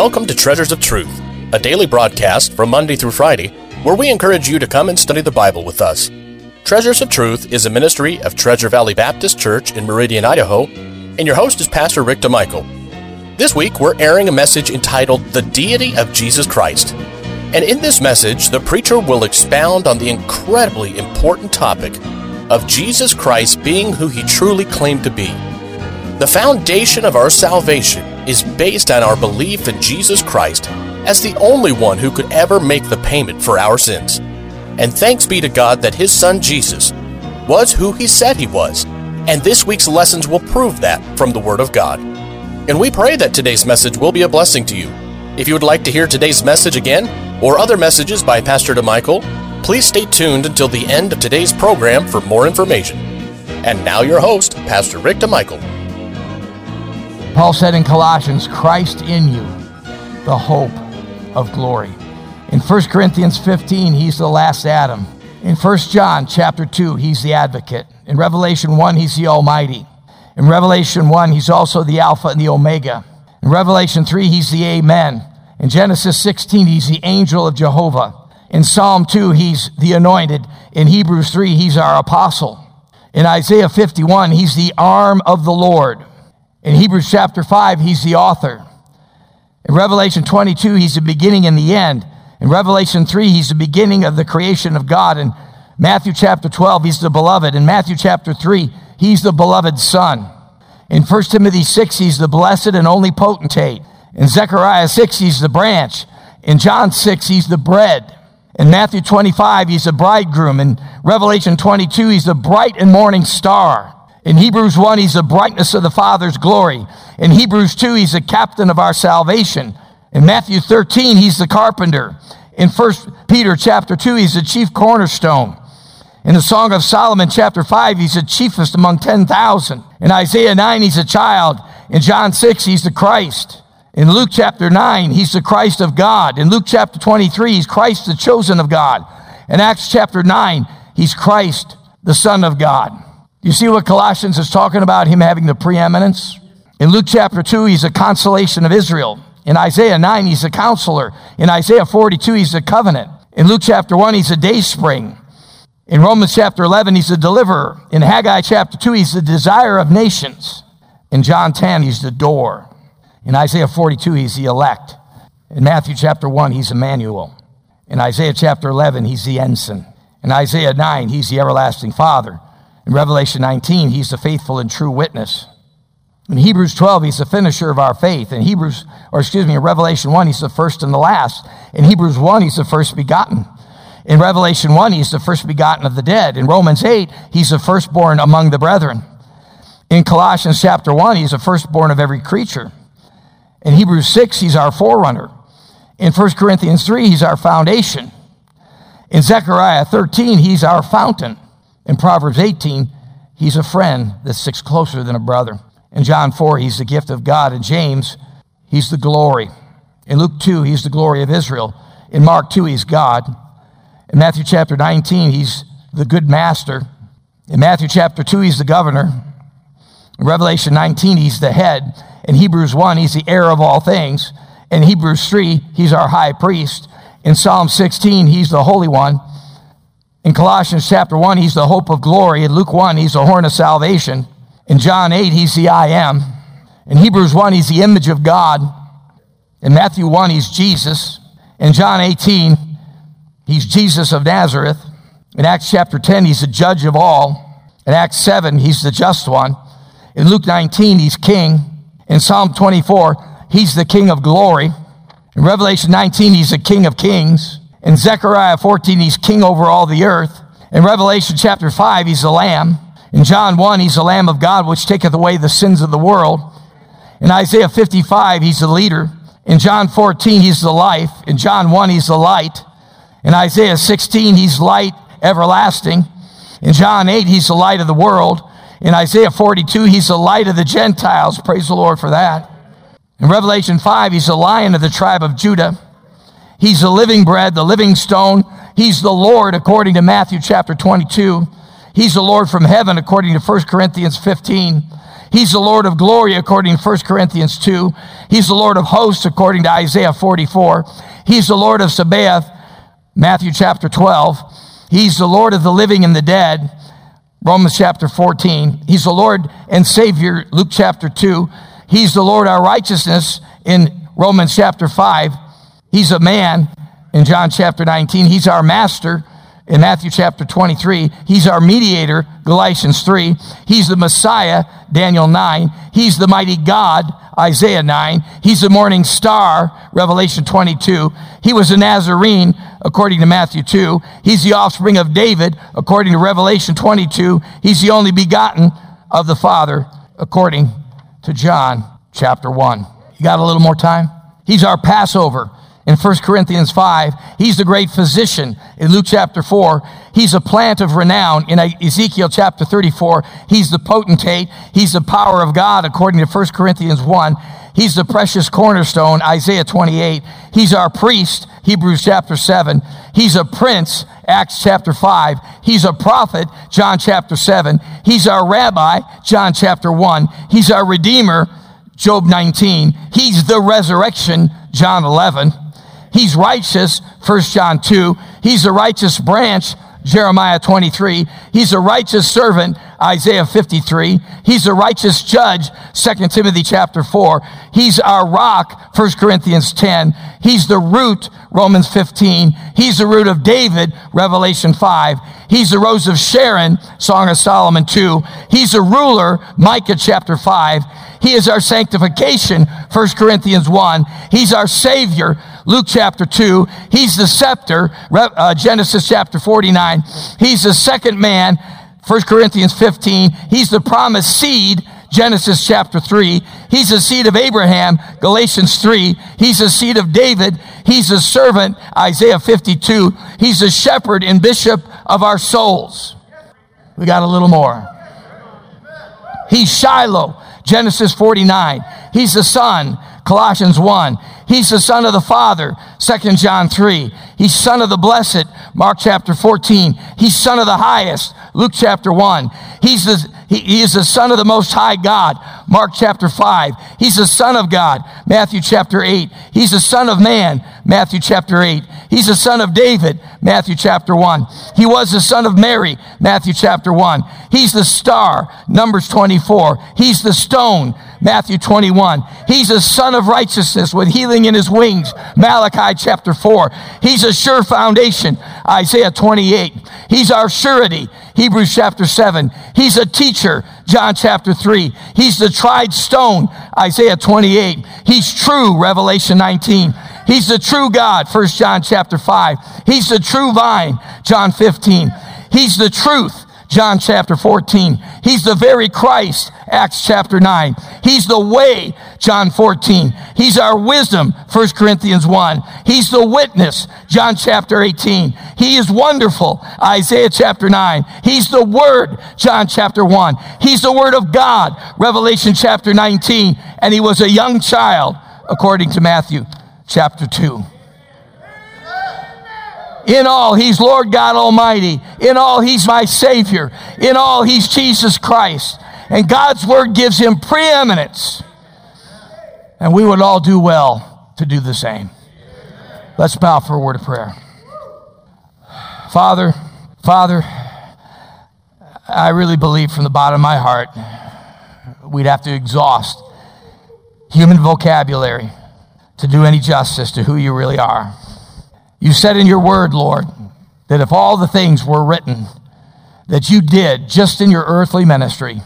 Welcome to Treasures of Truth, a daily broadcast from Monday through Friday where we encourage you to come and study the Bible with us. Treasures of Truth is a ministry of Treasure Valley Baptist Church in Meridian, Idaho, and your host is Pastor Rick DeMichael. This week we're airing a message entitled The Deity of Jesus Christ. And in this message, the preacher will expound on the incredibly important topic of Jesus Christ being who he truly claimed to be. The foundation of our salvation is based on our belief in Jesus Christ as the only one who could ever make the payment for our sins. And thanks be to God that his son Jesus was who he said he was. And this week's lessons will prove that from the Word of God. And we pray that today's message will be a blessing to you. If you would like to hear today's message again or other messages by Pastor DeMichael, please stay tuned until the end of today's program for more information. And now, your host, Pastor Rick DeMichael. Paul said in Colossians, Christ in you, the hope of glory. In 1 Corinthians 15, he's the last Adam. In 1 John chapter 2, he's the advocate. In Revelation 1, he's the Almighty. In Revelation 1, he's also the Alpha and the Omega. In Revelation 3, he's the Amen. In Genesis 16, he's the angel of Jehovah. In Psalm 2, he's the anointed. In Hebrews 3, he's our apostle. In Isaiah 51, he's the arm of the Lord. In Hebrews chapter 5, he's the author. In Revelation 22, he's the beginning and the end. In Revelation 3, he's the beginning of the creation of God. In Matthew chapter 12, he's the beloved. In Matthew chapter 3, he's the beloved son. In 1 Timothy 6, he's the blessed and only potentate. In Zechariah 6, he's the branch. In John 6, he's the bread. In Matthew 25, he's the bridegroom. In Revelation 22, he's the bright and morning star. In Hebrews 1, he's the brightness of the Father's glory. In Hebrews 2, he's the captain of our salvation. In Matthew 13, he's the carpenter. In 1 Peter chapter 2, he's the chief cornerstone. In the Song of Solomon chapter 5, he's the chiefest among 10,000. In Isaiah 9, he's a child. In John 6, he's the Christ. In Luke chapter 9, he's the Christ of God. In Luke chapter 23, he's Christ the chosen of God. In Acts chapter 9, he's Christ the Son of God. You see what Colossians is talking about, him having the preeminence? In Luke chapter 2, he's a consolation of Israel. In Isaiah 9, he's a counselor. In Isaiah 42, he's a covenant. In Luke chapter 1, he's a day spring. In Romans chapter 11, he's a deliverer. In Haggai chapter 2, he's the desire of nations. In John 10, he's the door. In Isaiah 42, he's the elect. In Matthew chapter 1, he's Emmanuel. In Isaiah chapter 11, he's the ensign. In Isaiah 9, he's the everlasting Father. In Revelation 19, he's the faithful and true witness. In Hebrews 12, he's the finisher of our faith. In Hebrews, or excuse me, in Revelation 1, he's the first and the last. In Hebrews 1, he's the first begotten. In Revelation 1, he's the first begotten of the dead. In Romans 8, he's the firstborn among the brethren. In Colossians chapter 1, he's the firstborn of every creature. In Hebrews 6, he's our forerunner. In 1 Corinthians 3, he's our foundation. In Zechariah 13, he's our fountain. In Proverbs 18, he's a friend that sticks closer than a brother. In John 4, he's the gift of God. In James, he's the glory. In Luke 2, he's the glory of Israel. In Mark 2, he's God. In Matthew chapter 19, he's the good master. In Matthew chapter 2, he's the governor. In Revelation 19, he's the head. In Hebrews 1, he's the heir of all things. In Hebrews 3, he's our high priest. In Psalm 16, he's the Holy One. In Colossians chapter 1, he's the hope of glory. In Luke 1, he's the horn of salvation. In John 8, he's the I am. In Hebrews 1, he's the image of God. In Matthew 1, he's Jesus. In John 18, he's Jesus of Nazareth. In Acts chapter 10, he's the judge of all. In Acts 7, he's the just one. In Luke 19, he's king. In Psalm 24, he's the king of glory. In Revelation 19, he's the king of kings. In Zechariah 14, he's king over all the earth. In Revelation chapter 5, he's the lamb. In John 1, he's the lamb of God, which taketh away the sins of the world. In Isaiah 55, he's the leader. In John 14, he's the life. In John 1, he's the light. In Isaiah 16, he's light everlasting. In John 8, he's the light of the world. In Isaiah 42, he's the light of the Gentiles. Praise the Lord for that. In Revelation 5, he's the lion of the tribe of Judah. He's the living bread, the living stone. He's the Lord, according to Matthew chapter 22. He's the Lord from heaven, according to 1 Corinthians 15. He's the Lord of glory, according to 1 Corinthians 2. He's the Lord of hosts, according to Isaiah 44. He's the Lord of Sabaoth, Matthew chapter 12. He's the Lord of the living and the dead, Romans chapter 14. He's the Lord and Savior, Luke chapter 2. He's the Lord our righteousness in Romans chapter 5. He's a man in John chapter 19. He's our master in Matthew chapter 23. He's our mediator, Galatians 3. He's the Messiah, Daniel 9. He's the mighty God, Isaiah 9. He's the morning star, Revelation 22. He was a Nazarene, according to Matthew 2. He's the offspring of David, according to Revelation 22. He's the only begotten of the Father, according to John chapter 1. You got a little more time? He's our Passover in 1 Corinthians 5. He's the great physician in Luke chapter 4. He's a plant of renown in Ezekiel chapter 34. He's the potentate. He's the power of God according to 1 Corinthians 1. He's the precious cornerstone, Isaiah 28. He's our priest, Hebrews chapter 7. He's a prince, Acts chapter 5. He's a prophet, John chapter 7. He's our rabbi, John chapter 1. He's our redeemer, Job 19. He's the resurrection, John 11. He's righteous, 1 John 2. He's a righteous branch, Jeremiah 23. He's a righteous servant, Isaiah 53. He's a righteous judge, 2 Timothy chapter 4. He's our rock, 1 Corinthians 10. He's the root, Romans 15. He's the root of David, Revelation 5. He's the rose of Sharon, Song of Solomon 2. He's a ruler, Micah chapter 5. He is our sanctification, 1 Corinthians 1. He's our Savior, Luke chapter 2. He's the scepter, uh, Genesis chapter 49. He's the second man, 1 Corinthians 15. He's the promised seed, Genesis chapter 3. He's the seed of Abraham, Galatians 3. He's the seed of David. He's a servant, Isaiah 52. He's a shepherd and bishop of our souls. We got a little more. He's Shiloh, Genesis 49. He's the son, Colossians 1. He's the son of the Father, 2 John 3. He's son of the blessed, Mark chapter 14. He's son of the highest, Luke chapter 1. He's the, he, he is the son of the most high God, Mark chapter 5. He's the son of God, Matthew chapter 8. He's the son of man, Matthew chapter 8. He's the son of David, Matthew chapter 1. He was the son of Mary, Matthew chapter 1. He's the star, Numbers 24. He's the stone, Matthew 21. He's a Sun of righteousness with healing in his wings, Malachi chapter 4. He's a sure foundation, Isaiah 28. He's our surety, Hebrews chapter 7. He's a teacher, John chapter 3. He's the tried stone, Isaiah 28. He's true, Revelation 19. He's the true God, 1 John chapter 5. He's the true vine, John 15. He's the truth, John chapter 14. He's the very Christ, Acts chapter 9. He's the way, John 14. He's our wisdom, 1 Corinthians 1. He's the witness, John chapter 18. He is wonderful, Isaiah chapter 9. He's the word, John chapter 1. He's the word of God, Revelation chapter 19. And he was a young child, according to Matthew chapter 2. In all, He's Lord God Almighty. In all, He's my Savior. In all, He's Jesus Christ. And God's Word gives Him preeminence. And we would all do well to do the same. Let's bow for a word of prayer. Father, Father, I really believe from the bottom of my heart we'd have to exhaust human vocabulary to do any justice to who you really are. You said in your word, Lord, that if all the things were written that you did just in your earthly ministry,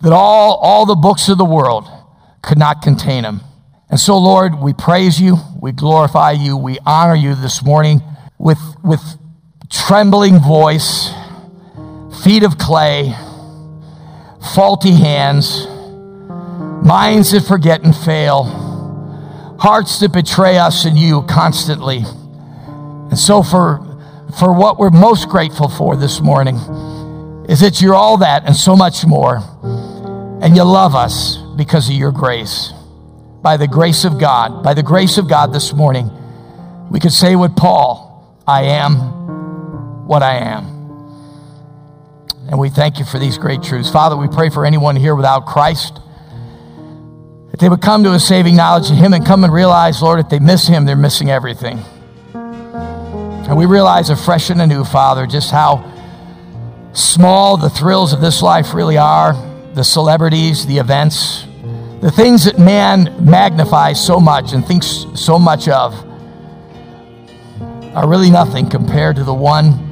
that all, all the books of the world could not contain them. And so, Lord, we praise you, we glorify you, we honor you this morning with, with trembling voice, feet of clay, faulty hands, minds that forget and fail, hearts that betray us and you constantly. And so, for, for what we're most grateful for this morning, is that you're all that and so much more. And you love us because of your grace. By the grace of God, by the grace of God this morning, we could say with Paul, I am what I am. And we thank you for these great truths. Father, we pray for anyone here without Christ. That they would come to a saving knowledge of Him and come and realize, Lord, if they miss Him, they're missing everything. And we realize afresh and anew, Father, just how small the thrills of this life really are the celebrities, the events, the things that man magnifies so much and thinks so much of are really nothing compared to the one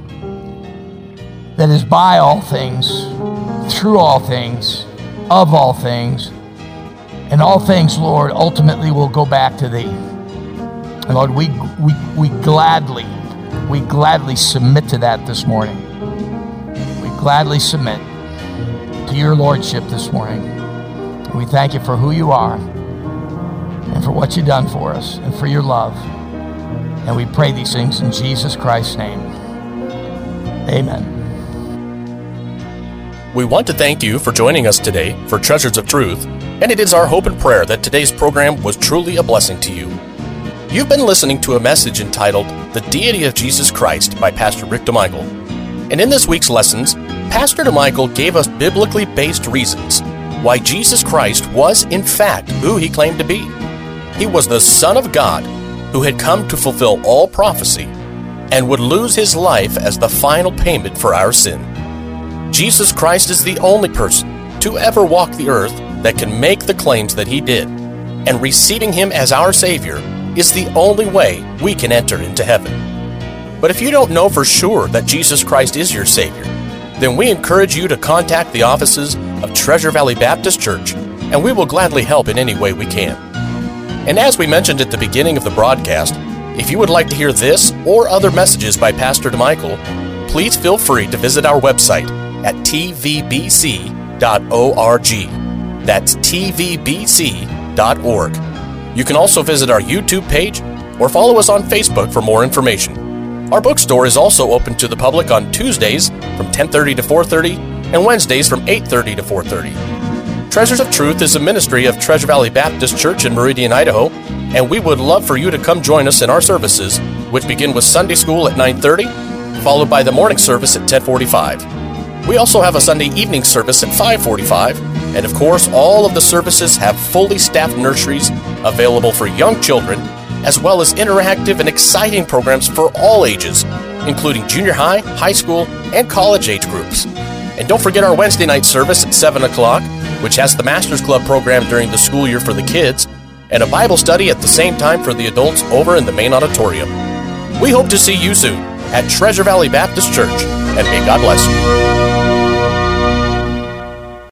that is by all things, through all things, of all things, and all things, Lord, ultimately will go back to Thee. And Lord, we, we, we gladly, we gladly submit to that this morning. We gladly submit to your Lordship this morning. We thank you for who you are and for what you've done for us and for your love. And we pray these things in Jesus Christ's name. Amen. We want to thank you for joining us today for Treasures of Truth, and it is our hope and prayer that today's program was truly a blessing to you. You've been listening to a message entitled The Deity of Jesus Christ by Pastor Rick DeMichael. And in this week's lessons, Pastor DeMichael gave us biblically based reasons why Jesus Christ was, in fact, who he claimed to be. He was the Son of God who had come to fulfill all prophecy and would lose his life as the final payment for our sin. Jesus Christ is the only person to ever walk the earth that can make the claims that he did, and receiving him as our Savior is the only way we can enter into heaven. But if you don't know for sure that Jesus Christ is your Savior, then we encourage you to contact the offices of Treasure Valley Baptist Church, and we will gladly help in any way we can. And as we mentioned at the beginning of the broadcast, if you would like to hear this or other messages by Pastor DeMichael, please feel free to visit our website at tvbc.org. That's tvbc.org. You can also visit our YouTube page or follow us on Facebook for more information. Our bookstore is also open to the public on Tuesdays from 10:30 to 4:30 and Wednesdays from 8:30 to 4:30. Treasures of Truth is a ministry of Treasure Valley Baptist Church in Meridian, Idaho, and we would love for you to come join us in our services, which begin with Sunday school at 9:30, followed by the morning service at 10:45. We also have a Sunday evening service at 545, and of course, all of the services have fully staffed nurseries available for young children, as well as interactive and exciting programs for all ages, including junior high, high school, and college age groups. And don't forget our Wednesday night service at 7 o'clock, which has the Masters Club program during the school year for the kids, and a Bible study at the same time for the adults over in the main auditorium. We hope to see you soon at Treasure Valley Baptist Church, and may God bless you.